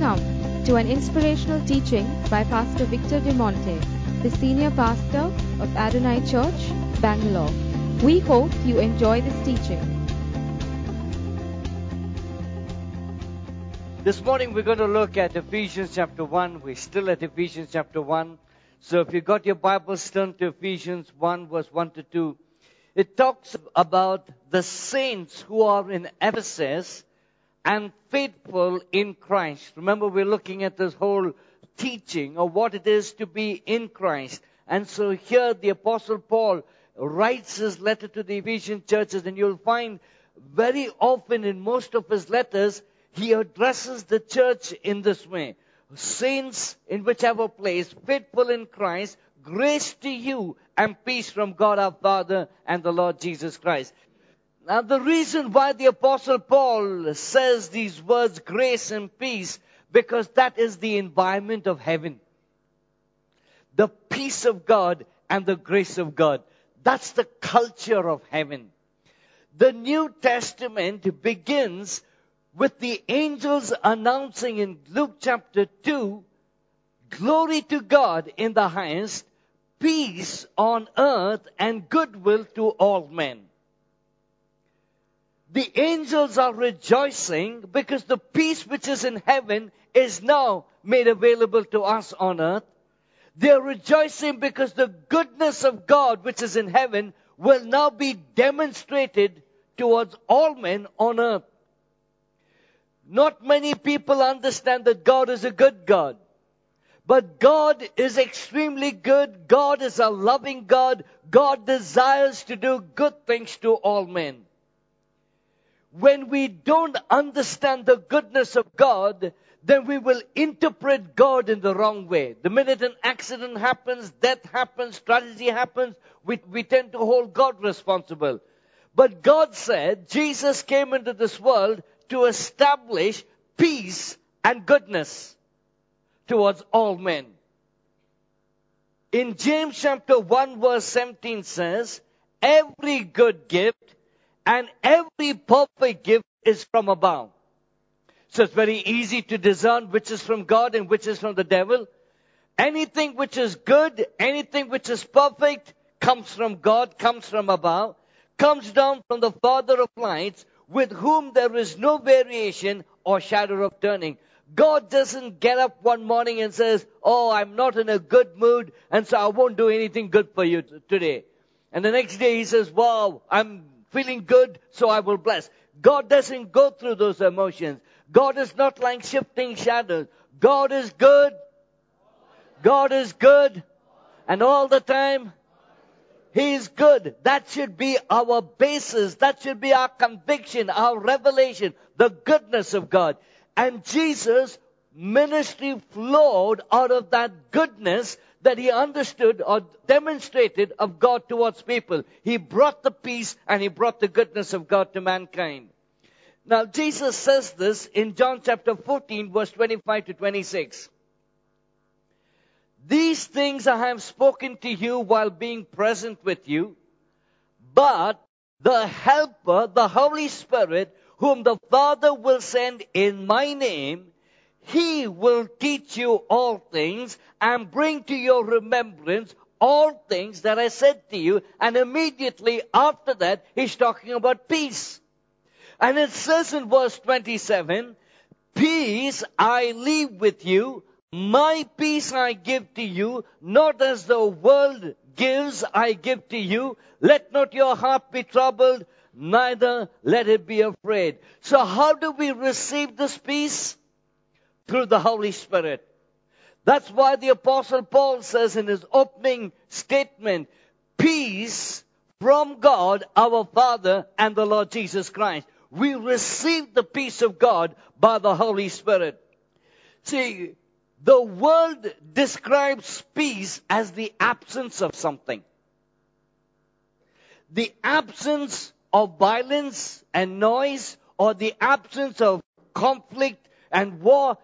Welcome to an inspirational teaching by Pastor Victor De Monte, the senior pastor of Adonai Church, Bangalore. We hope you enjoy this teaching. This morning we're going to look at Ephesians chapter 1. We're still at Ephesians chapter 1. So if you got your Bibles, turn to Ephesians 1 verse 1 to 2. It talks about the saints who are in Ephesus and faithful in Christ. Remember we're looking at this whole teaching of what it is to be in Christ. And so here the apostle Paul writes his letter to the Ephesian churches and you'll find very often in most of his letters he addresses the church in this way. Saints in whichever place, faithful in Christ, grace to you and peace from God our Father and the Lord Jesus Christ. Now the reason why the apostle Paul says these words, grace and peace, because that is the environment of heaven. The peace of God and the grace of God. That's the culture of heaven. The New Testament begins with the angels announcing in Luke chapter 2, glory to God in the highest, peace on earth and goodwill to all men. The angels are rejoicing because the peace which is in heaven is now made available to us on earth. They are rejoicing because the goodness of God which is in heaven will now be demonstrated towards all men on earth. Not many people understand that God is a good God. But God is extremely good. God is a loving God. God desires to do good things to all men. When we don't understand the goodness of God, then we will interpret God in the wrong way. The minute an accident happens, death happens, tragedy happens, we, we tend to hold God responsible. But God said Jesus came into this world to establish peace and goodness towards all men. In James chapter 1 verse 17 says, every good gift and every perfect gift is from above. So it's very easy to discern which is from God and which is from the devil. Anything which is good, anything which is perfect comes from God, comes from above, comes down from the Father of lights, with whom there is no variation or shadow of turning. God doesn't get up one morning and says, Oh, I'm not in a good mood, and so I won't do anything good for you t- today. And the next day he says, Wow, I'm feeling good, so I will bless. God doesn't go through those emotions. God is not like shifting shadows. God is good. God is good. And all the time, He is good. That should be our basis. That should be our conviction, our revelation, the goodness of God. And Jesus' ministry flowed out of that goodness that he understood or demonstrated of God towards people. He brought the peace and he brought the goodness of God to mankind. Now Jesus says this in John chapter 14 verse 25 to 26. These things I have spoken to you while being present with you, but the helper, the Holy Spirit, whom the Father will send in my name, he will teach you all things and bring to your remembrance all things that I said to you. And immediately after that, he's talking about peace. And it says in verse 27, Peace I leave with you, my peace I give to you, not as the world gives I give to you. Let not your heart be troubled, neither let it be afraid. So how do we receive this peace? Through the Holy Spirit. That's why the apostle Paul says in his opening statement, peace from God our Father and the Lord Jesus Christ. We receive the peace of God by the Holy Spirit. See, the world describes peace as the absence of something. The absence of violence and noise or the absence of conflict and war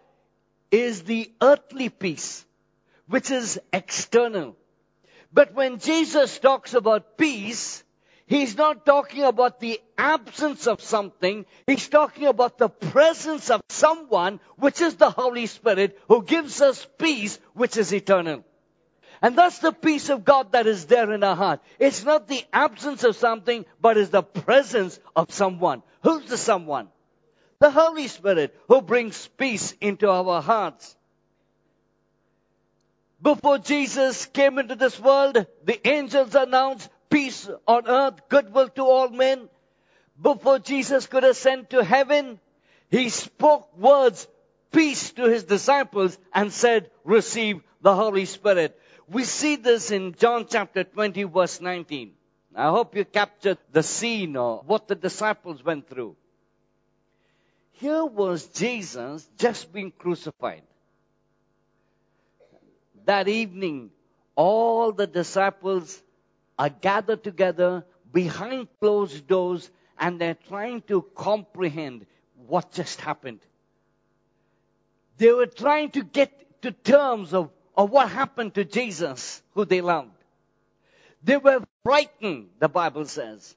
is the earthly peace, which is external. But when Jesus talks about peace, He's not talking about the absence of something. He's talking about the presence of someone, which is the Holy Spirit, who gives us peace, which is eternal. And that's the peace of God that is there in our heart. It's not the absence of something, but it's the presence of someone. Who's the someone? The Holy Spirit who brings peace into our hearts. Before Jesus came into this world, the angels announced peace on earth, goodwill to all men. Before Jesus could ascend to heaven, he spoke words, peace to his disciples and said, receive the Holy Spirit. We see this in John chapter 20 verse 19. I hope you captured the scene or what the disciples went through. Here was Jesus just being crucified. That evening, all the disciples are gathered together behind closed doors and they're trying to comprehend what just happened. They were trying to get to terms of, of what happened to Jesus, who they loved. They were frightened, the Bible says,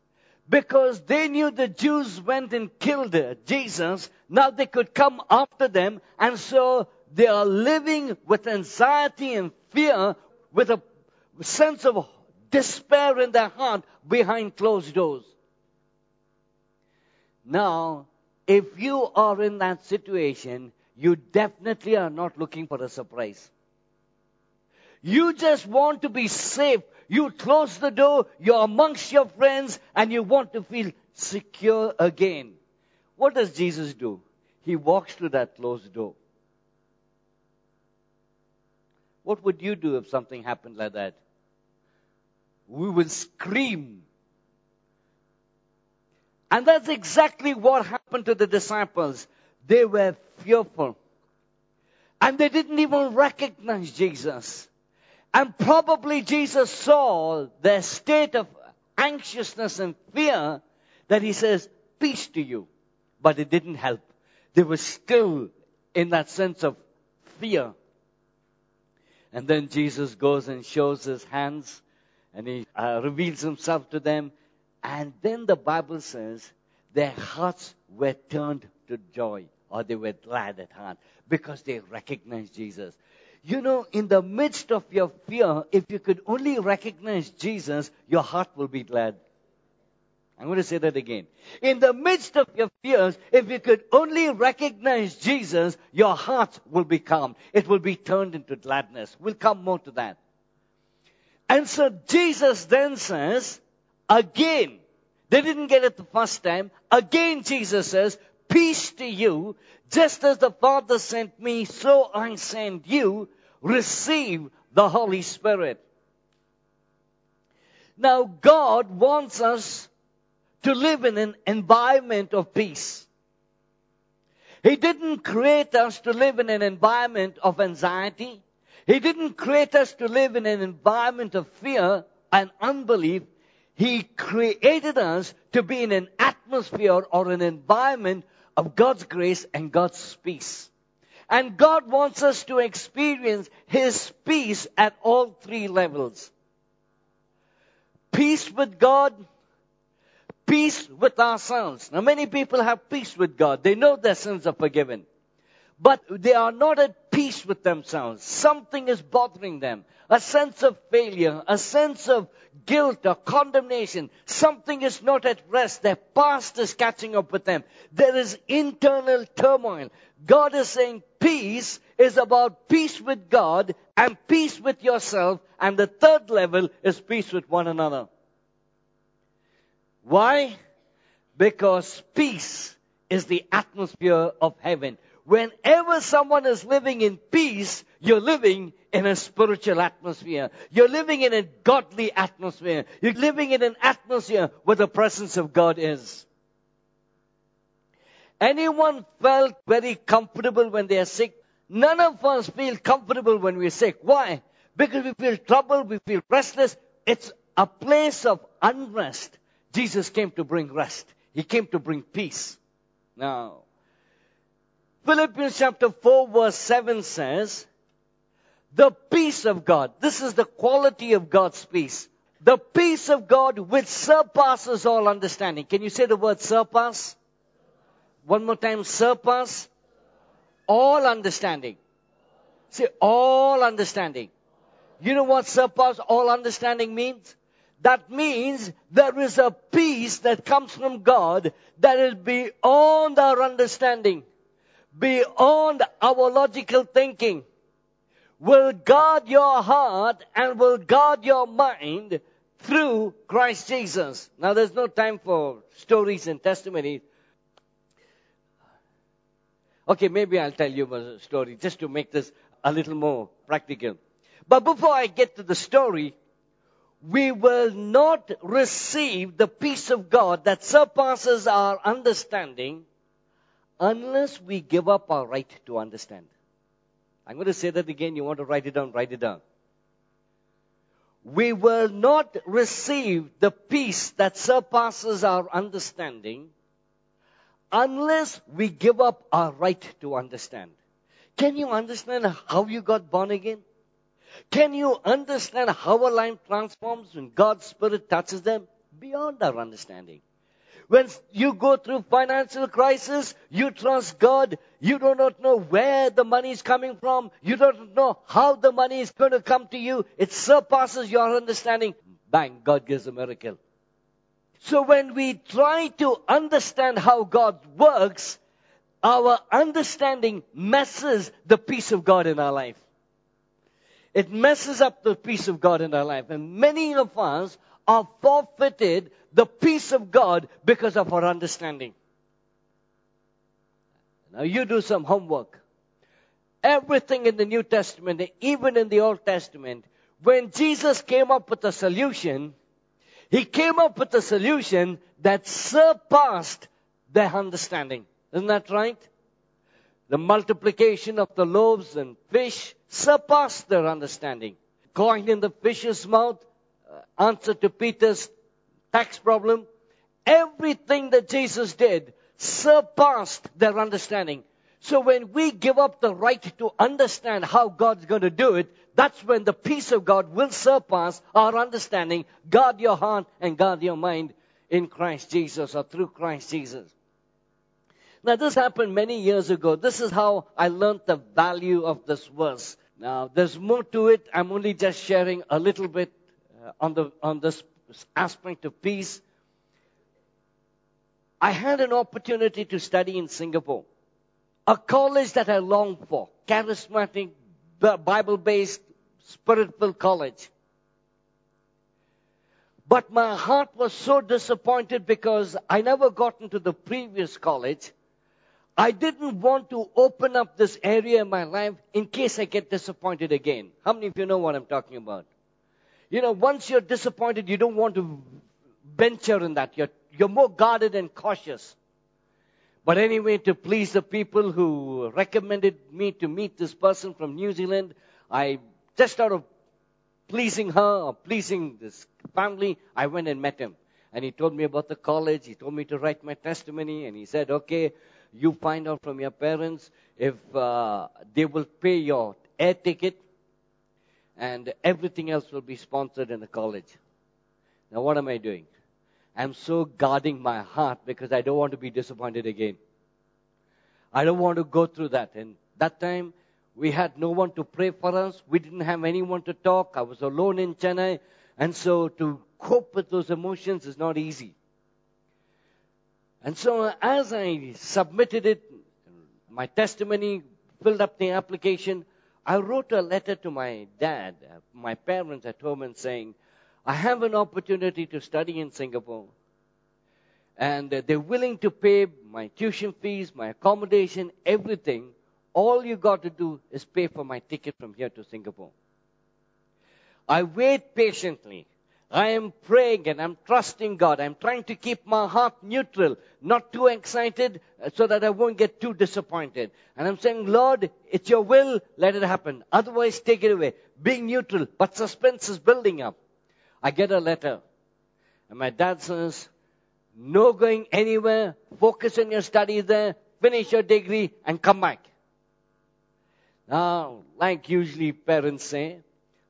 because they knew the Jews went and killed Jesus. Now they could come after them, and so they are living with anxiety and fear, with a sense of despair in their heart behind closed doors. Now, if you are in that situation, you definitely are not looking for a surprise. You just want to be safe. You close the door, you're amongst your friends, and you want to feel secure again. What does Jesus do? He walks through that closed door. What would you do if something happened like that? we will scream. And that's exactly what happened to the disciples. They were fearful. And they didn't even recognize Jesus. And probably Jesus saw their state of anxiousness and fear that he says, peace to you. But it didn't help. They were still in that sense of fear. And then Jesus goes and shows his hands and he uh, reveals himself to them. And then the Bible says their hearts were turned to joy or they were glad at heart because they recognized Jesus. You know, in the midst of your fear, if you could only recognize Jesus, your heart will be glad. I'm going to say that again. In the midst of your fears, if you could only recognize Jesus, your heart will be calm. It will be turned into gladness. We'll come more to that. And so Jesus then says, again, they didn't get it the first time. Again, Jesus says, peace to you. Just as the Father sent me, so I send you. Receive the Holy Spirit. Now, God wants us to live in an environment of peace. He didn't create us to live in an environment of anxiety. He didn't create us to live in an environment of fear and unbelief. He created us to be in an atmosphere or an environment of God's grace and God's peace. And God wants us to experience His peace at all three levels. Peace with God, peace with ourselves. Now many people have peace with God. They know their sins are forgiven but they are not at peace with themselves. Something is bothering them. A sense of failure, a sense of guilt or condemnation. Something is not at rest. Their past is catching up with them. There is internal turmoil. God is saying peace is about peace with God and peace with yourself. And the third level is peace with one another. Why? Because peace is the atmosphere of heaven. Whenever someone is living in peace, you're living in a spiritual atmosphere. You're living in a godly atmosphere. You're living in an atmosphere where the presence of God is. Anyone felt very comfortable when they are sick? None of us feel comfortable when we're sick. Why? Because we feel troubled, we feel restless. It's a place of unrest. Jesus came to bring rest. He came to bring peace. Now, Philippians chapter 4 verse 7 says, the peace of God. This is the quality of God's peace. The peace of God which surpasses all understanding. Can you say the word surpass? One more time, surpass all understanding. Say all understanding. You know what surpass all understanding means? That means there is a peace that comes from God that is beyond our understanding, beyond our logical thinking. Will guard your heart and will guard your mind through Christ Jesus. Now there's no time for stories and testimonies. Okay, maybe I'll tell you a story just to make this a little more practical. But before I get to the story, we will not receive the peace of God that surpasses our understanding unless we give up our right to understand. I'm going to say that again. You want to write it down? Write it down. We will not receive the peace that surpasses our understanding unless we give up our right to understand. Can you understand how you got born again? Can you understand how a life transforms when God's Spirit touches them? Beyond our understanding. When you go through financial crisis, you trust God. You do not know where the money is coming from. You don't know how the money is going to come to you. It surpasses your understanding. Bang, God gives a miracle. So when we try to understand how God works, our understanding messes the peace of God in our life. It messes up the peace of God in our life. And many of us are forfeited the peace of God because of our understanding. Now you do some homework. Everything in the New Testament, even in the Old Testament, when Jesus came up with a solution, he came up with a solution that surpassed their understanding. Isn't that right? The multiplication of the loaves and fish surpassed their understanding. Coin in the fish's mouth, answer to Peter's tax problem, everything that Jesus did surpassed their understanding. So when we give up the right to understand how God's going to do it, that's when the peace of God will surpass our understanding. Guard your heart and guard your mind in Christ Jesus or through Christ Jesus. Now this happened many years ago. This is how I learned the value of this verse. Now there's more to it. I'm only just sharing a little bit uh, on the on this aspect of peace. I had an opportunity to study in Singapore, a college that I longed for, charismatic, Bible-based, spirit-filled college. But my heart was so disappointed because I never got into the previous college I didn't want to open up this area in my life in case I get disappointed again. How many of you know what I'm talking about? You know, once you're disappointed, you don't want to venture in that. You're, you're more guarded and cautious. But anyway, to please the people who recommended me to meet this person from New Zealand, I, just out of pleasing her or pleasing this family, I went and met him. And he told me about the college. He told me to write my testimony. And he said, okay, you find out from your parents if uh, they will pay your air ticket and everything else will be sponsored in the college. Now, what am I doing? I'm so guarding my heart because I don't want to be disappointed again. I don't want to go through that. And that time, we had no one to pray for us. We didn't have anyone to talk. I was alone in Chennai. And so to cope with those emotions is not easy. And so as I submitted it, my testimony, filled up the application, I wrote a letter to my dad, uh, my parents at home and saying, I have an opportunity to study in Singapore. And uh, they're willing to pay my tuition fees, my accommodation, everything. All you got to do is pay for my ticket from here to Singapore. I wait patiently. I am praying and I'm trusting God. I'm trying to keep my heart neutral, not too excited uh, so that I won't get too disappointed. And I'm saying, Lord, it's your will, let it happen. Otherwise, take it away. Being neutral, but suspense is building up. I get a letter. And my dad says, no going anywhere, focus on your studies there, finish your degree and come back. Now, like usually parents say,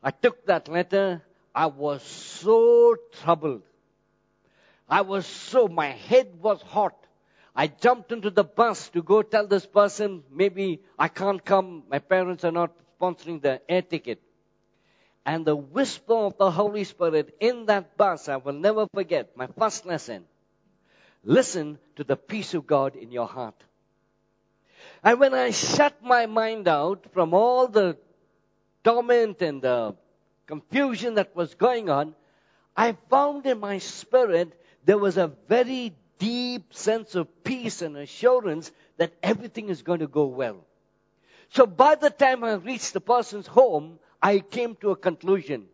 I took that letter, I was so troubled. I was so, my head was hot. I jumped into the bus to go tell this person, maybe I can't come, my parents are not sponsoring the air ticket. And the whisper of the Holy Spirit in that bus, I will never forget, my first lesson. Listen to the peace of God in your heart. And when I shut my mind out from all the torment and the confusion that was going on, I found in my spirit there was a very deep sense of peace and assurance that everything is going to go well. So by the time I reached the person's home, I came to a conclusion.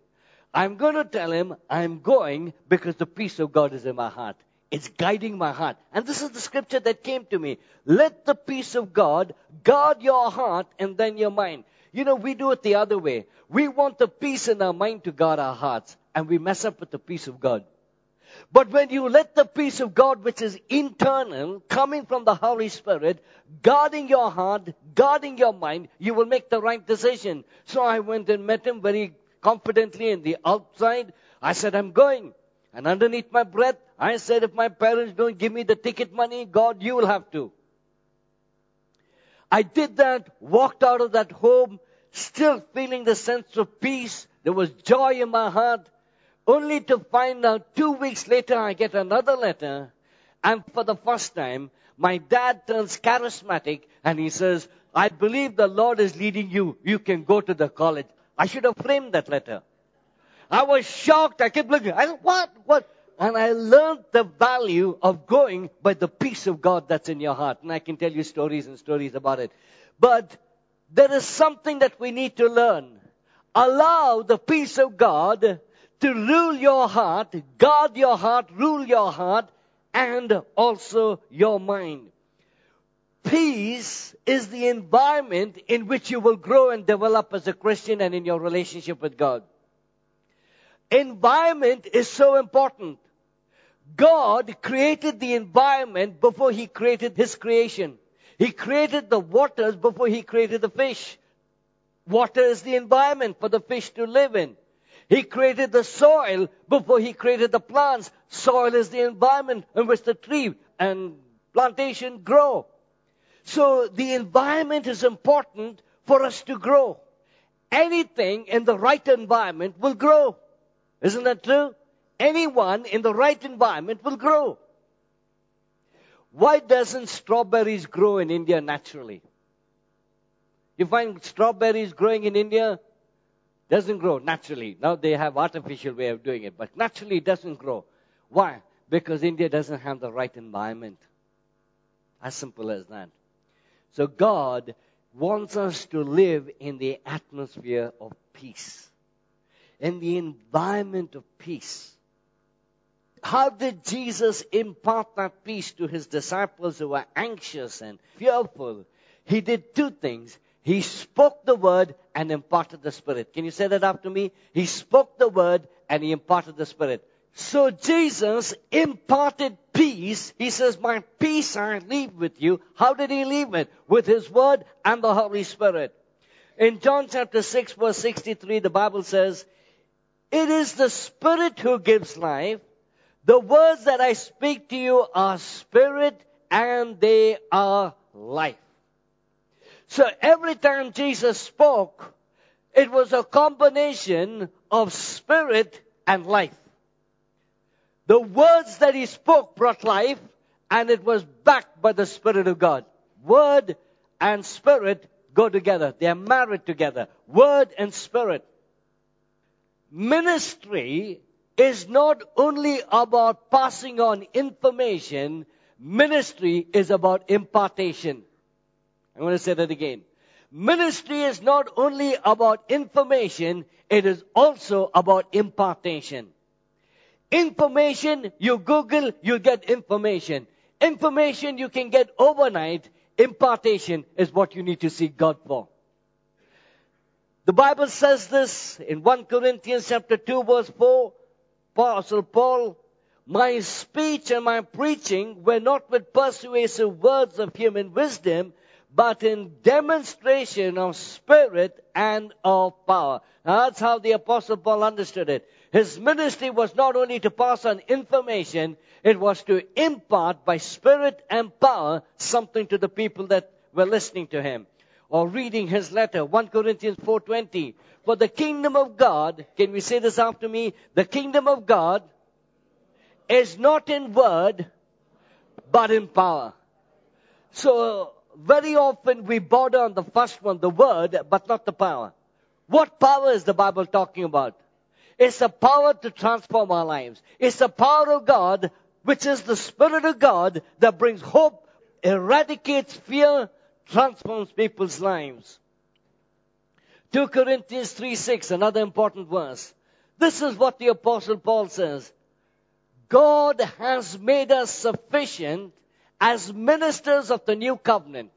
I'm going to tell him I'm going because the peace of God is in my heart. It's guiding my heart. And this is the scripture that came to me. Let the peace of God guard your heart and then your mind. You know, we do it the other way. We want the peace in our mind to guard our hearts, and we mess up with the peace of God. But when you let the peace of God, which is internal, coming from the Holy Spirit, guarding your heart, guarding your mind, you will make the right decision. So I went and met him very confidently in the outside. I said, I'm going. And underneath my breath, I said, if my parents don't give me the ticket money, God, you will have to. I did that, walked out of that home, still feeling the sense of peace. There was joy in my heart, only to find out two weeks later I get another letter, and for the first time, my dad turns charismatic and he says, I believe the Lord is leading you. You can go to the college. I should have framed that letter. I was shocked. I kept looking. I said, what? What? And I learned the value of going by the peace of God that's in your heart. And I can tell you stories and stories about it. But there is something that we need to learn. Allow the peace of God to rule your heart, guard your heart, rule your heart, and also your mind. Peace is the environment in which you will grow and develop as a Christian and in your relationship with God. Environment is so important. God created the environment before He created His creation. He created the waters before He created the fish. Water is the environment for the fish to live in. He created the soil before He created the plants. Soil is the environment in which the tree and plantation grow. So the environment is important for us to grow. Anything in the right environment will grow. Isn't that true? Anyone in the right environment will grow. Why doesn't strawberries grow in India naturally? You find strawberries growing in India doesn't grow naturally. Now they have artificial way of doing it, but naturally it doesn't grow. Why? Because India doesn't have the right environment. As simple as that. So God wants us to live in the atmosphere of peace in the environment of peace. How did Jesus impart that peace to his disciples who were anxious and fearful? He did two things. He spoke the word and imparted the Spirit. Can you say that after me? He spoke the word and he imparted the Spirit. So Jesus imparted peace. He says, My peace I leave with you. How did he leave it? With his word and the Holy Spirit. In John chapter 6 verse 63, the Bible says, it is the Spirit who gives life. The words that I speak to you are spirit and they are life. So every time Jesus spoke, it was a combination of spirit and life. The words that he spoke brought life and it was backed by the Spirit of God. Word and Spirit go together. They are married together. Word and Spirit ministry is not only about passing on information, ministry is about impartation. I'm going to say that again. Ministry is not only about information, it is also about impartation. Information, you Google, you get information. Information you can get overnight. Impartation is what you need to seek God for. The Bible says this in 1 Corinthians chapter 2 verse 4. Apostle Paul, my speech and my preaching were not with persuasive words of human wisdom, but in demonstration of spirit and of power. Now that's how the apostle Paul understood it. His ministry was not only to pass on information, it was to impart by spirit and power something to the people that were listening to him or reading his letter 1 Corinthians 4:20 for the kingdom of God can we say this after me? The kingdom of God is not in word but in power. So very often we border on the first one the word but not the power. What power is the bible talking about? It's the power to transform our lives. It's the power of God, which is the Spirit of God that brings hope, eradicates fear, transforms people's lives. 2 Corinthians 3 6, another important verse. This is what the Apostle Paul says. God has made us sufficient as ministers of the new covenant.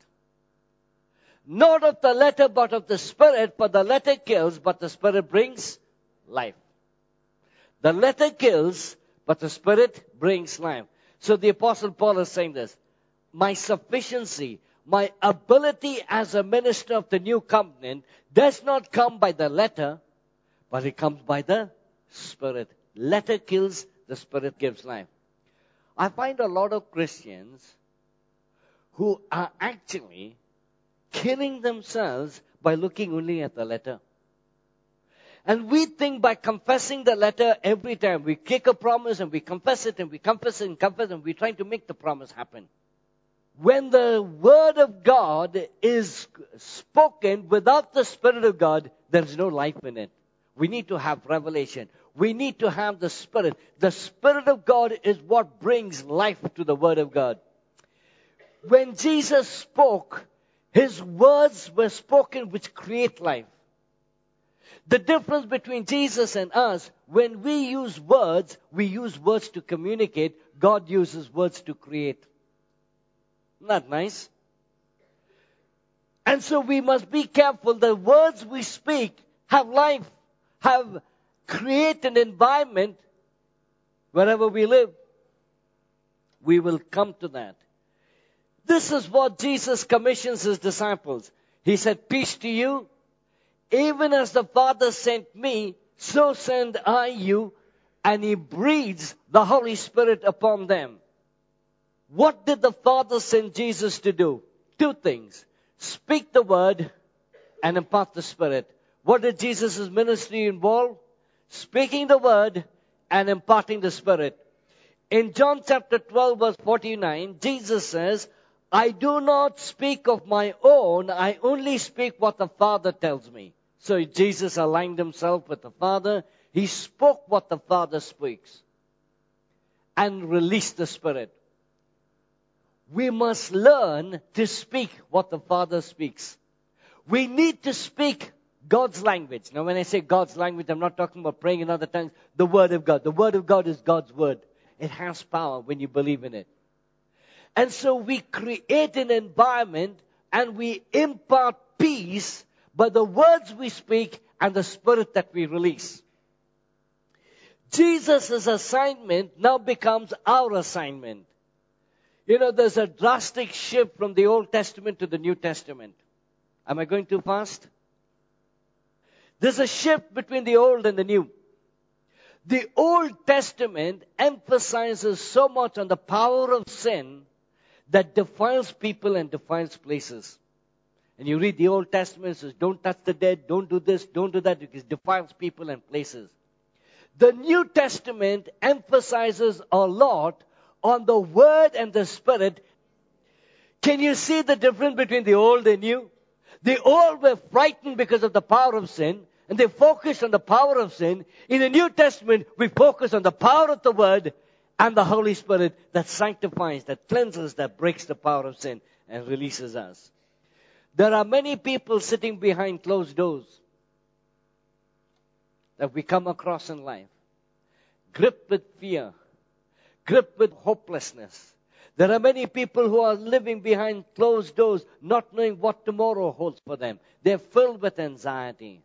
Not of the letter, but of the Spirit, for the letter kills, but the Spirit brings life. The letter kills, but the Spirit brings life. So the Apostle Paul is saying this. My sufficiency, my ability as a minister of the new covenant does not come by the letter, but it comes by the Spirit. Letter kills, the Spirit gives life. I find a lot of Christians who are actually killing themselves by looking only at the letter. And we think by confessing the letter every time, we kick a promise and we confess it and we confess it and confess it and we're trying to make the promise happen. When the word of God is spoken without the Spirit of God, there is no life in it. We need to have revelation. We need to have the Spirit. The Spirit of God is what brings life to the Word of God. When Jesus spoke, His words were spoken which create life. The difference between Jesus and us, when we use words, we use words to communicate. God uses words to create. Isn't nice? And so we must be careful. The words we speak have life, have create an environment wherever we live. We will come to that. This is what Jesus commissions his disciples. He said, peace to you even as the Father sent me, so send I you. And he breathes the Holy Spirit upon them. What did the Father send Jesus to do? Two things. Speak the word and impart the Spirit. What did Jesus' ministry involve? Speaking the word and imparting the Spirit. In John chapter 12 verse 49, Jesus says, I do not speak of my own, I only speak what the Father tells me. So Jesus aligned himself with the Father. He spoke what the Father speaks and released the Spirit. We must learn to speak what the Father speaks. We need to speak God's language. Now, when I say God's language, I'm not talking about praying in other tongues. The Word of God. The Word of God is God's Word. It has power when you believe in it. And so we create an environment and we impart peace by the words we speak and the spirit that we release. Jesus' assignment now becomes our assignment. You know, there's a drastic shift from the Old Testament to the New Testament. Am I going too fast? There's a shift between the Old and the New. The Old Testament emphasizes so much on the power of sin that defiles people and defiles places. And you read the Old Testament, it says, don't touch the dead, don't do this, don't do that, because it defiles people and places. The New Testament emphasizes a lot on the Word and the Spirit. Can you see the difference between the Old and New? The Old were frightened because of the power of sin, and they focused on the power of sin. In the New Testament, we focus on the power of the Word and the Holy Spirit that sanctifies, that cleanses, that breaks the power of sin and releases us. There are many people sitting behind closed doors that we come across in life, gripped with fear, gripped with hopelessness. There are many people who are living behind closed doors, not knowing what tomorrow holds for them. They're filled with anxiety.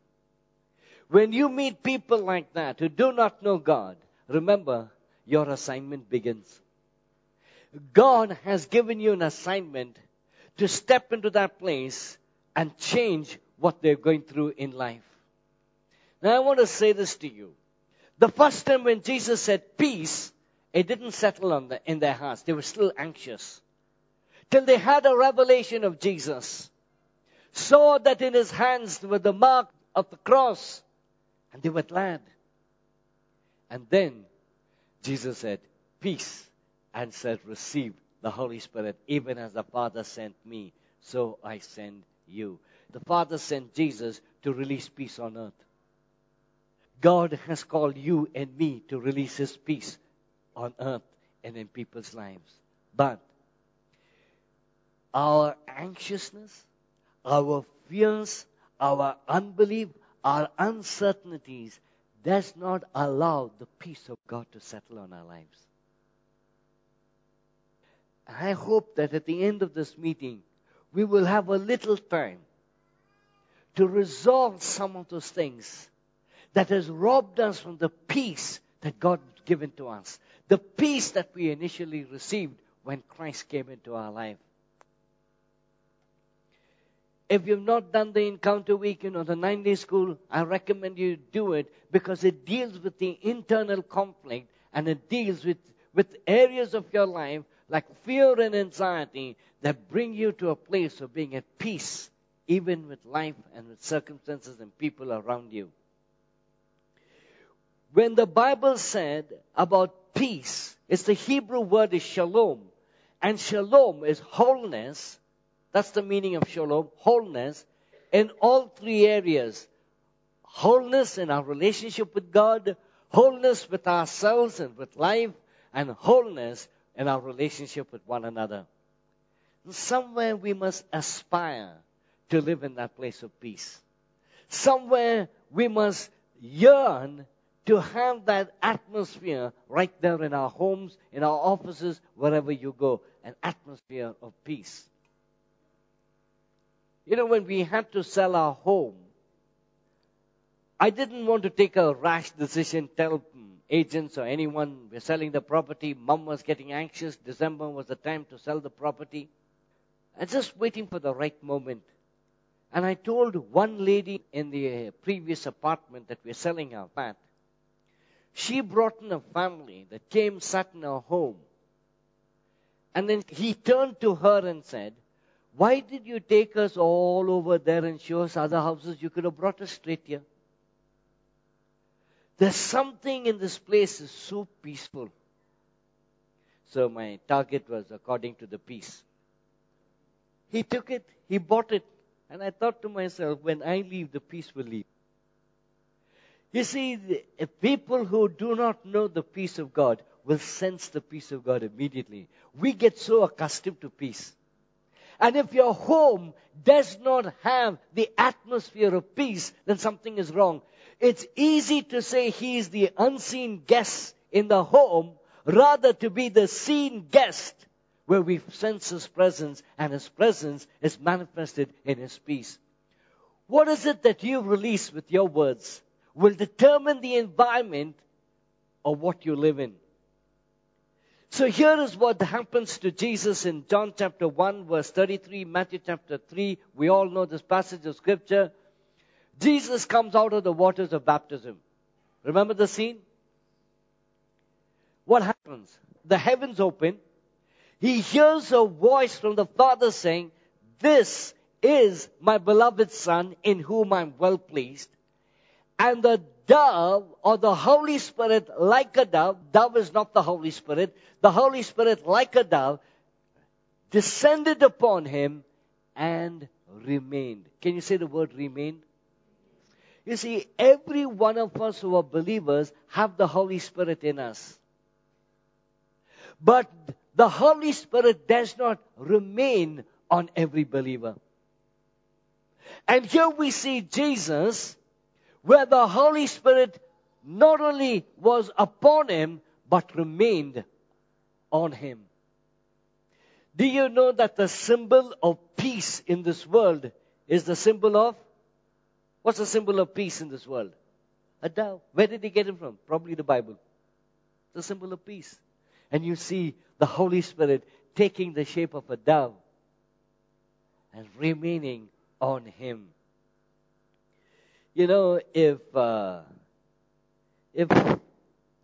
When you meet people like that who do not know God, remember your assignment begins. God has given you an assignment to step into that place and change what they're going through in life. Now I want to say this to you. The first time when Jesus said peace, it didn't settle on the, in their hearts. They were still anxious. Till they had a revelation of Jesus, saw that in his hands were the mark of the cross, and they were glad. And then Jesus said, Peace, and said, Receive the Holy Spirit, even as the Father sent me, so I send you. The Father sent Jesus to release peace on earth. God has called you and me to release His peace on earth and in people's lives. But our anxiousness, our fears, our unbelief, our uncertainties does not allow the peace of God to settle on our lives. I hope that at the end of this meeting, we will have a little time to resolve some of those things that has robbed us from the peace that God has given to us. The peace that we initially received when Christ came into our life. If you've not done the encounter weekend or the nine day school, I recommend you do it because it deals with the internal conflict and it deals with, with areas of your life like fear and anxiety that bring you to a place of being at peace, even with life and with circumstances and people around you. When the Bible said about peace, it's the Hebrew word is shalom. And shalom is wholeness. That's the meaning of shalom, wholeness in all three areas. Wholeness in our relationship with God, wholeness with ourselves and with life, and wholeness in our relationship with one another. Somewhere we must aspire to live in that place of peace. Somewhere we must yearn to have that atmosphere right there in our homes, in our offices, wherever you go, an atmosphere of peace. You know, when we had to sell our home, I didn't want to take a rash decision, tell agents or anyone we're selling the property. Mom was getting anxious. December was the time to sell the property. And just waiting for the right moment. And I told one lady in the previous apartment that we're selling our flat, she brought in a family that came, sat in our home. And then he turned to her and said, Why did you take us all over there and show us other houses? You could have brought us straight here. There's something in this place is so peaceful. So my target was according to the peace. He took it, he bought it, and I thought to myself, when I leave, the peace will leave. You see, people who do not know the peace of God will sense the peace of God immediately. We get so accustomed to peace. And if your home does not have the atmosphere of peace, then something is wrong. It's easy to say he is the unseen guest in the home rather to be the seen guest where we sense his presence and his presence is manifested in his peace. What is it that you release with your words will determine the environment of what you live in. So here is what happens to Jesus in John chapter 1 verse 33, Matthew chapter 3. We all know this passage of scripture. Jesus comes out of the waters of baptism. Remember the scene? What happens? The heavens open. He hears a voice from the Father saying, This is my beloved Son in whom I'm well pleased. And the dove or the Holy Spirit like a dove, dove is not the Holy Spirit, the Holy Spirit like a dove descended upon him and remained. Can you say the word remain? You see, every one of us who are believers have the Holy Spirit in us. But the Holy Spirit does not remain on every believer. And here we see Jesus, where the Holy Spirit not only was upon him, but remained on him. Do you know that the symbol of peace in this world is the symbol of What's the symbol of peace in this world? A dove. Where did he get it from? Probably the Bible. The symbol of peace. And you see the Holy Spirit taking the shape of a dove and remaining on him. You know, if uh, if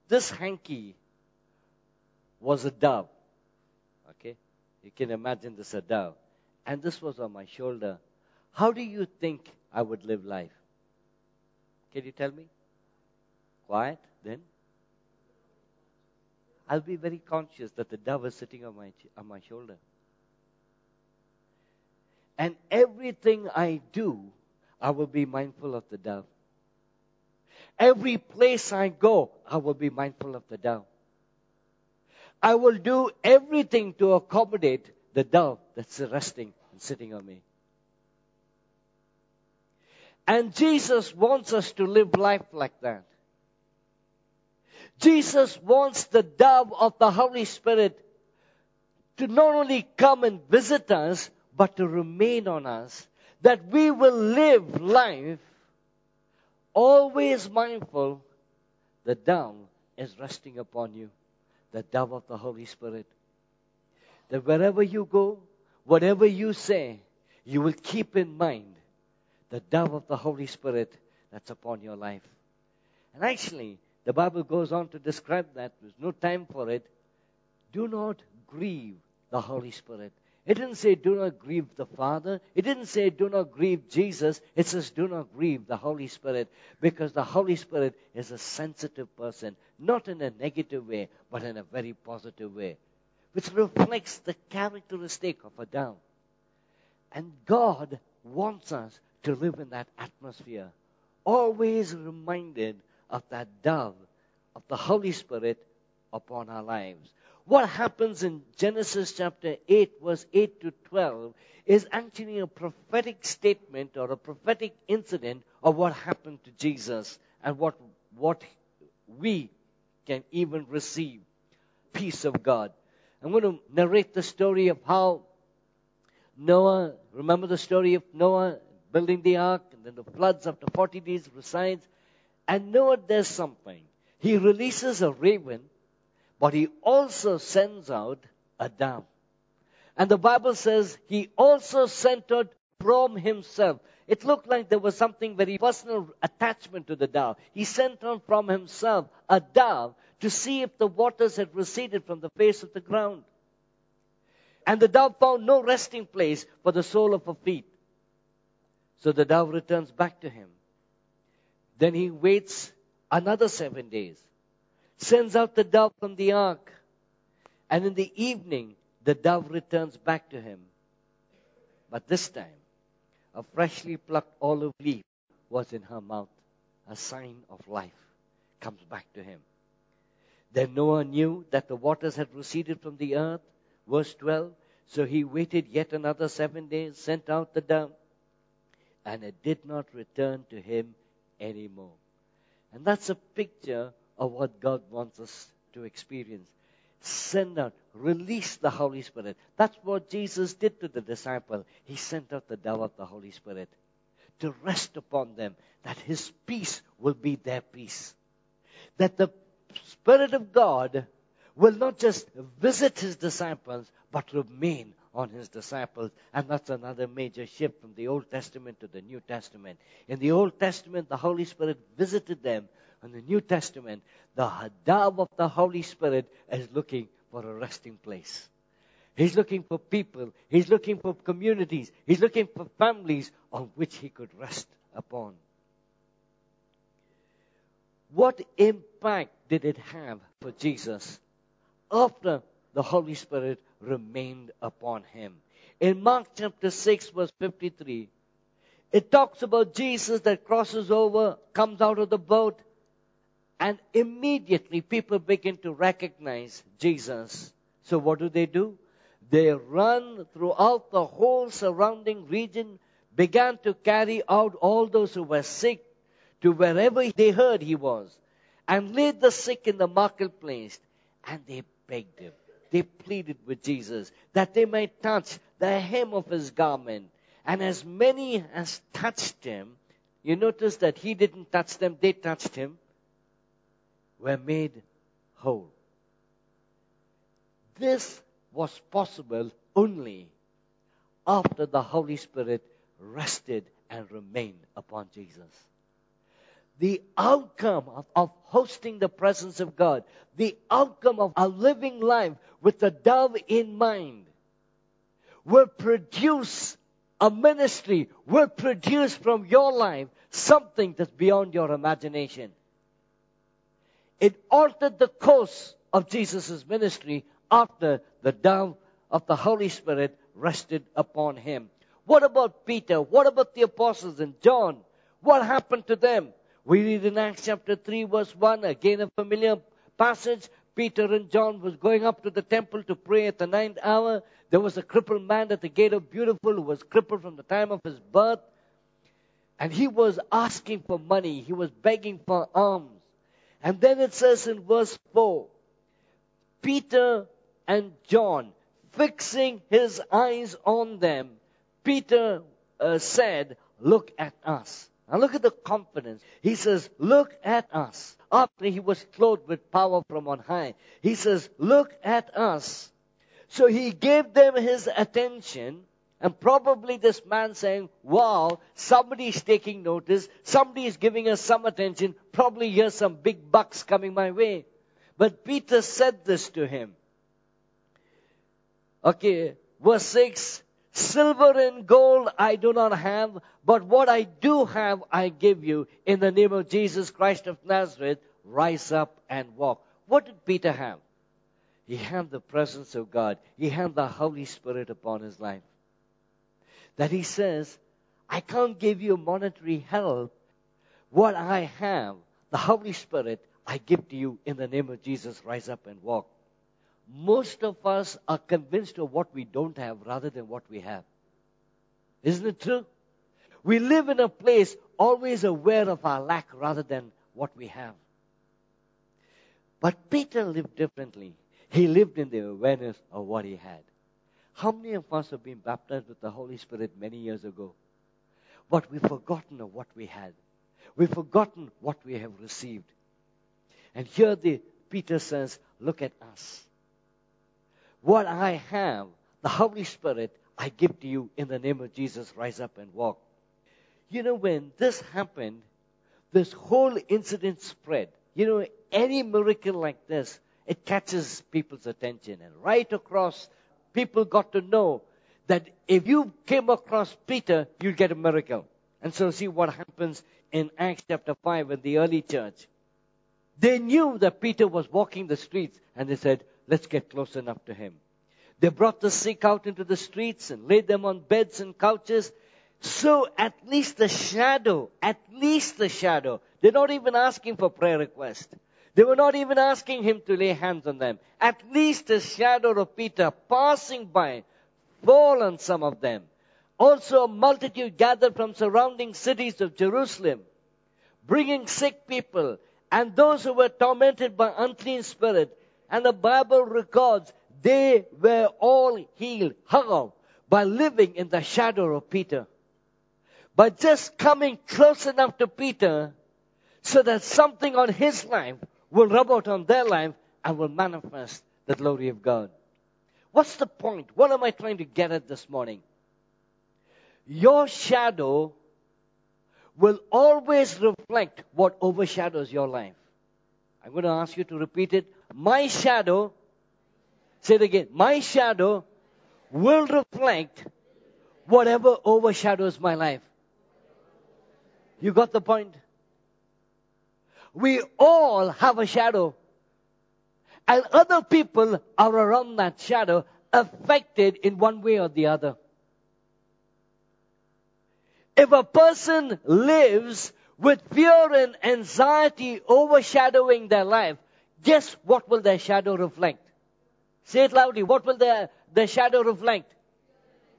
this hanky was a dove. Okay? You can imagine this a dove. And this was on my shoulder. How do you think I would live life? Can you tell me? Quiet, then? I'll be very conscious that the dove is sitting on my, on my shoulder. And everything I do, I will be mindful of the dove. Every place I go, I will be mindful of the dove. I will do everything to accommodate the dove that's resting and sitting on me. And Jesus wants us to live life like that. Jesus wants the dove of the Holy Spirit to not only come and visit us, but to remain on us, that we will live life always mindful the dove is resting upon you, the dove of the Holy Spirit. That wherever you go, whatever you say, you will keep in mind the dove of the Holy Spirit that's upon your life. And actually, the Bible goes on to describe that. There's no time for it. Do not grieve the Holy Spirit. It didn't say do not grieve the Father. It didn't say do not grieve Jesus. It says do not grieve the Holy Spirit because the Holy Spirit is a sensitive person, not in a negative way, but in a very positive way, which reflects the characteristic of a dove. And God wants us to live in that atmosphere, always reminded of that dove of the Holy Spirit upon our lives. What happens in Genesis chapter 8, verse 8 to 12, is actually a prophetic statement or a prophetic incident of what happened to Jesus and what, what we can even receive peace of God. I'm going to narrate the story of how Noah, remember the story of Noah building the ark and then the floods after 40 days resides. And Noah does something. He releases a raven, but he also sends out a dove. And the Bible says he also sent out from himself. It looked like there was something very personal attachment to the dove. He sent on from himself a dove to see if the waters had receded from the face of the ground. And the dove found no resting place for the sole of her feet. So the dove returns back to him. Then he waits another seven days, sends out the dove from the ark, and in the evening the dove returns back to him. But this time, a freshly plucked olive leaf was in her mouth, a sign of life comes back to him. Then Noah knew that the waters had receded from the earth. Verse 12. So he waited yet another seven days, sent out the dove, and it did not return to him anymore. And that's a picture of what God wants us to experience. Send out, release the Holy Spirit. That's what Jesus did to the disciple. He sent out the dove of the Holy Spirit to rest upon them, that His peace will be their peace. That the Spirit of God will not just visit His disciples, but remain on his disciples. And that's another major shift from the Old Testament to the New Testament. In the Old Testament, the Holy Spirit visited them. In the New Testament, the Hadab of the Holy Spirit is looking for a resting place. He's looking for people. He's looking for communities. He's looking for families on which he could rest upon. What impact did it have for Jesus after the Holy Spirit remained upon him. In Mark chapter 6 verse 53, it talks about Jesus that crosses over, comes out of the boat, and immediately people begin to recognize Jesus. So what do they do? They run throughout the whole surrounding region, began to carry out all those who were sick to wherever they heard he was, and laid the sick in the marketplace, and they begged him they pleaded with Jesus that they might touch the hem of his garment. And as many as touched him, you notice that he didn't touch them, they touched him, were made whole. This was possible only after the Holy Spirit rested and remained upon Jesus. the outcome of, of hosting the presence of God, the outcome of a living life with the dove in mind, will produce a ministry, will produce from your life something that's beyond your imagination. It altered the course of Jesus' ministry after the dove of the Holy Spirit rested upon him. What about Peter? What about the apostles and John? What happened to them? We read in Acts chapter 3 verse 1, again a familiar passage. Peter and John was going up to the temple to pray at the ninth hour. There was a crippled man at the gate of Beautiful who was crippled from the time of his birth. And he was asking for money. He was begging for alms. And then it says in verse 4, Peter and John, fixing his eyes on them, Peter uh, said, Look at us. Now look at the confidence. He says, Look at us. After he was clothed with power from on high, he says, Look at us. So he gave them his attention, and probably this man saying, Wow, somebody is taking notice, somebody is giving us some attention, probably here's some big bucks coming my way. But Peter said this to him. Okay, verse 6 Silver and gold I do not have, but what I do have I give you. In the name of Jesus Christ of Nazareth, rise up and walk. What did Peter have? He had the presence of God. He had the Holy Spirit upon his life. That he says, I can't give you monetary help. What I have, the Holy Spirit, I give to you in the name of Jesus. Rise up and walk most of us are convinced of what we don't have rather than what we have. Isn't it true? We live in a place always aware of our lack rather than what we have. But Peter lived differently. He lived in the awareness of what he had. How many of us have been baptized with the Holy Spirit many years ago? But we've forgotten of what we had. We've forgotten what we have received. And here the Peter says, look at us. What I have, the Holy Spirit, I give to you in the name of Jesus. Rise up and walk. You know, when this happened, this whole incident spread. You know, any miracle like this, it catches people's attention. And right across, people got to know that if you came across Peter, you'd get a miracle. And so see what happens in Acts chapter 5 in the early church. They knew that Peter was walking the streets and they said, Let's get close enough to him. They brought the sick out into the streets and laid them on beds and couches. So at least the shadow, at least the shadow. They're not even asking for prayer request. They were not even asking him to lay hands on them. At least the shadow of Peter passing by fall on some of them. Also a multitude gathered from surrounding cities of Jerusalem, bringing sick people and those who were tormented by unclean spirits and the Bible records they were all healed. How? By living in the shadow of Peter. By just coming close enough to Peter so that something on his life will rub out on their life and will manifest the glory of God. What's the point? What am I trying to get at this morning? Your shadow will always reflect what overshadows your life. I'm going to ask you to repeat it. My shadow, say it again, my shadow will reflect whatever overshadows my life. You got the point? We all have a shadow. And other people are around that shadow affected in one way or the other. If a person lives with fear and anxiety overshadowing their life, guess what will their shadow reflect? Say it loudly. What will their, their shadow reflect?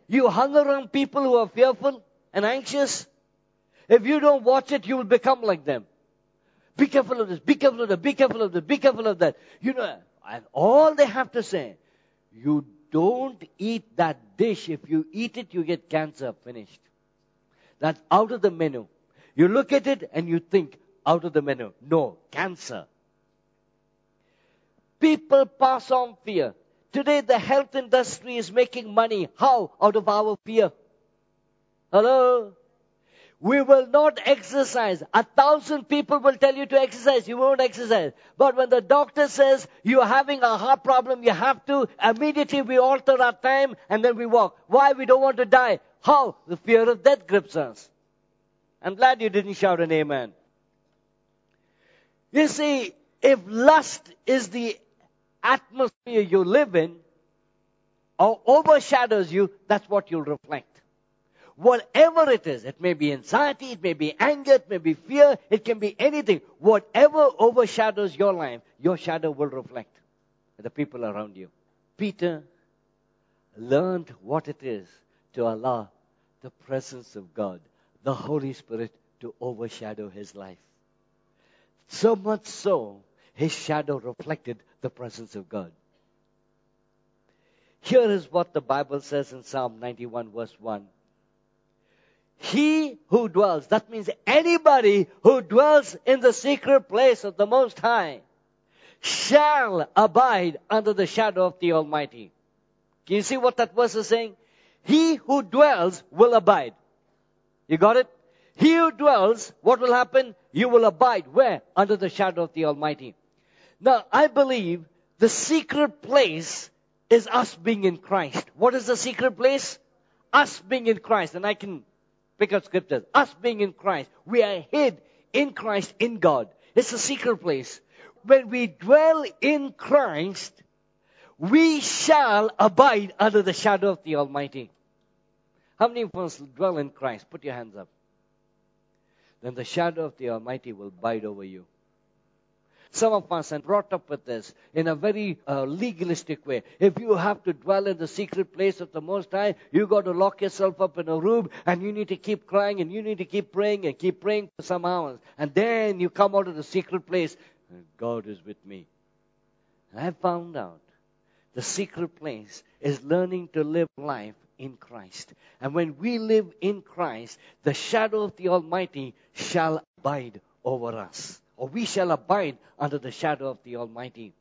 You hung around people who are fearful and anxious. If you don't watch it, you will become like them. Be careful of this, be careful of that, be careful of this, be careful of that. You know, and all they have to say, you don't eat that dish. If you eat it, you get cancer. Finished. That's out of the menu. You look at it and you think, out of the menu. No, cancer. People pass on fear. Today the health industry is making money. How? Out of our fear. Hello? We will not exercise. A thousand people will tell you to exercise. You won't exercise. But when the doctor says you're having a heart problem, you have to, immediately we alter our time and then we walk. Why? We don't want to die. How? The fear of death grips us. I'm glad you didn't shout an amen. You see, if lust is the atmosphere you live in, or overshadows you, that's what you'll reflect. Whatever it is, it may be anxiety, it may be anger, it may be fear, it can be anything. Whatever overshadows your life, your shadow will reflect the people around you. Peter learned what it is to allow the presence of God, the Holy Spirit, to overshadow his life. So much so, his shadow reflected the presence of God. Here is what the Bible says in Psalm 91, verse 1. He who dwells, that means anybody who dwells in the secret place of the Most High, shall abide under the shadow of the Almighty. Can you see what that verse is saying? He who dwells will abide. You got it? He who dwells, what will happen? You will abide. Where? Under the shadow of the Almighty. Now, I believe the secret place is us being in Christ. What is the secret place? Us being in Christ. And I can Pick scriptures. Us being in Christ. We are hid in Christ, in God. It's a secret place. When we dwell in Christ, we shall abide under the shadow of the Almighty. How many of us dwell in Christ? Put your hands up. Then the shadow of the Almighty will abide over you. Some of us are brought up with this in a very uh, legalistic way. If you have to dwell in the secret place of the Most High, you got to lock yourself up in a room and you need to keep crying and you need to keep praying and keep praying for some hours. And then you come out of the secret place and God is with me. And I found out the secret place is learning to live life in Christ. And when we live in Christ, the shadow of the Almighty shall abide over us or we shall abide under the shadow of the Almighty.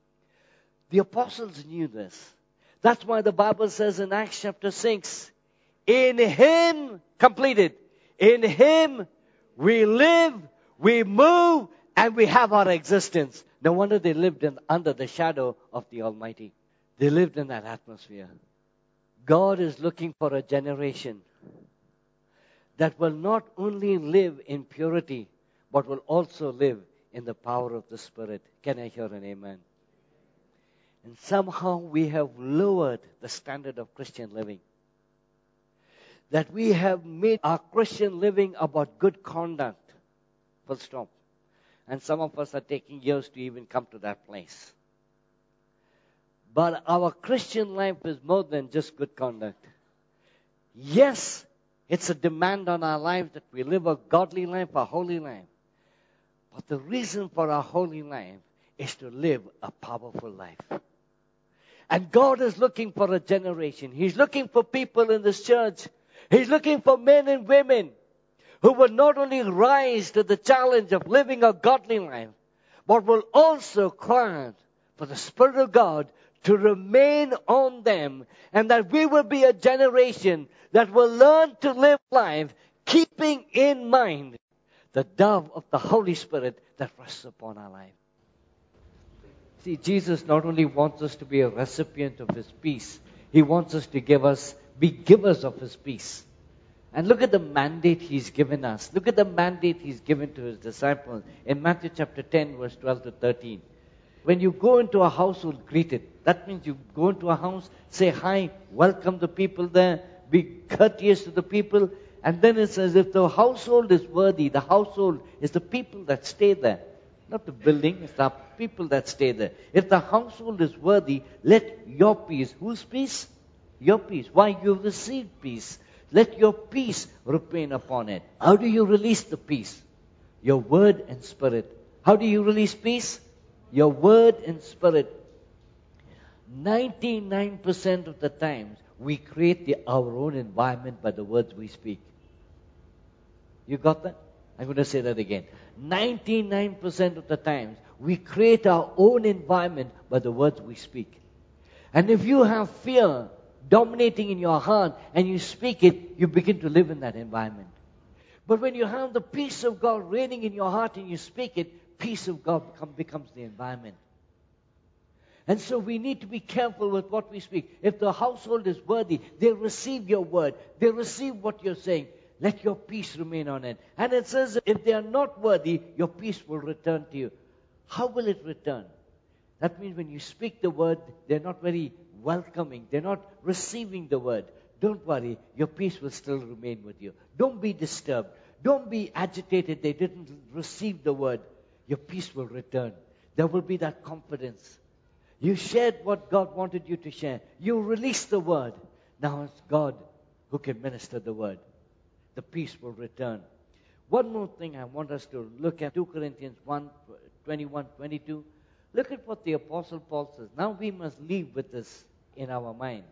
The apostles knew this. That's why the Bible says in Acts chapter 6, in Him, completed, in Him we live, we move, and we have our existence. No wonder they lived in, under the shadow of the Almighty. They lived in that atmosphere. God is looking for a generation that will not only live in purity, but will also live in the power of the Spirit. Can I hear an amen? And somehow we have lowered the standard of Christian living. That we have made our Christian living about good conduct. Full stop. And some of us are taking years to even come to that place. But our Christian life is more than just good conduct. Yes, it's a demand on our life that we live a godly life, a holy life. But the reason for our holy life is to live a powerful life. And God is looking for a generation. He's looking for people in this church. He's looking for men and women who will not only rise to the challenge of living a godly life, but will also cry for the Spirit of God to remain on them and that we will be a generation that will learn to live life keeping in mind the dove of the Holy Spirit that rests upon our life. See, Jesus not only wants us to be a recipient of His peace, He wants us to give us, be givers of His peace. And look at the mandate He's given us. Look at the mandate He's given to His disciples in Matthew chapter 10, verse 12 to 13. When you go into a household, greet it. That means you go into a house, say hi, welcome the people there, be courteous to the people, and then it says, if the household is worthy, the household is the people that stay there. Not the building, it's the people that stay there. If the household is worthy, let your peace, whose peace? Your peace. Why? You've received peace. Let your peace remain upon it. How do you release the peace? Your word and spirit. How do you release peace? Your word and spirit. 99% of the times, we create the, our own environment by the words we speak. You got that? I'm going to say that again. 99% of the times, we create our own environment by the words we speak. And if you have fear dominating in your heart and you speak it, you begin to live in that environment. But when you have the peace of God reigning in your heart and you speak it, peace of God become, becomes the environment. And so we need to be careful with what we speak. If the household is worthy, they receive your word. They receive what you're saying. Let your peace remain on it. And it says, if they are not worthy, your peace will return to you. How will it return? That means when you speak the word, they're not very welcoming. They're not receiving the word. Don't worry, your peace will still remain with you. Don't be disturbed. Don't be agitated they didn't receive the word. Your peace will return. There will be that confidence. You shared what God wanted you to share. You released the word. Now it's God who can minister the word. The peace will return. One more thing I want us to look at 2 Corinthians 1 21 22. Look at what the Apostle Paul says. Now we must leave with this in our mind.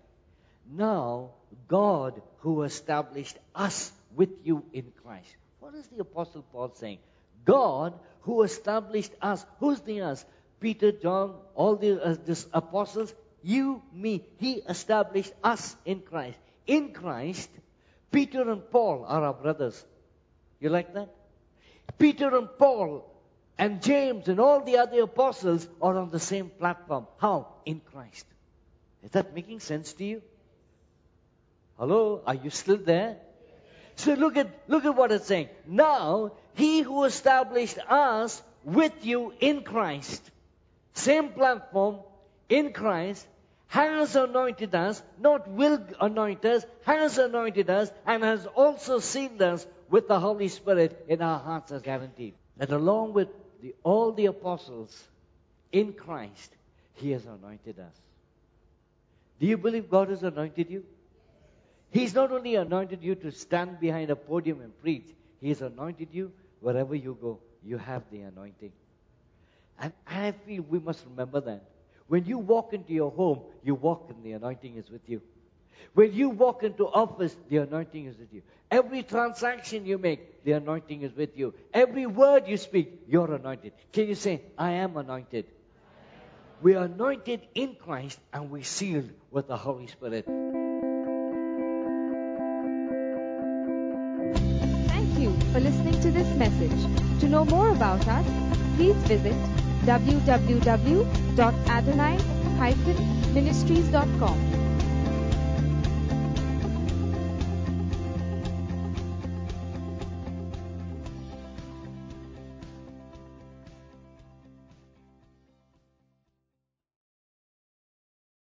Now, God who established us with you in Christ. What is the Apostle Paul saying? God who established us. Who's the us? Peter, John, all the uh, apostles, you, me. He established us in Christ. In Christ, Peter and Paul are our brothers. You like that? Peter and Paul and James and all the other apostles are on the same platform. How? In Christ. Is that making sense to you? Hello? Are you still there? So look at, look at what it's saying. Now, he who established us with you in Christ, same platform, in Christ, has anointed us, not will anoint us, has anointed us, and has also sealed us with the Holy Spirit in our hearts as guaranteed. That along with the, all the apostles in Christ, He has anointed us. Do you believe God has anointed you? He's not only anointed you to stand behind a podium and preach, He has anointed you wherever you go. You have the anointing. And I feel we must remember that. When you walk into your home, you walk and the anointing is with you. When you walk into office, the anointing is with you. Every transaction you make, the anointing is with you. Every word you speak, you're anointed. Can you say, I am anointed? We are anointed in Christ and we sealed with the Holy Spirit. Thank you for listening to this message. To know more about us, please visit www.adonai-ministries.com.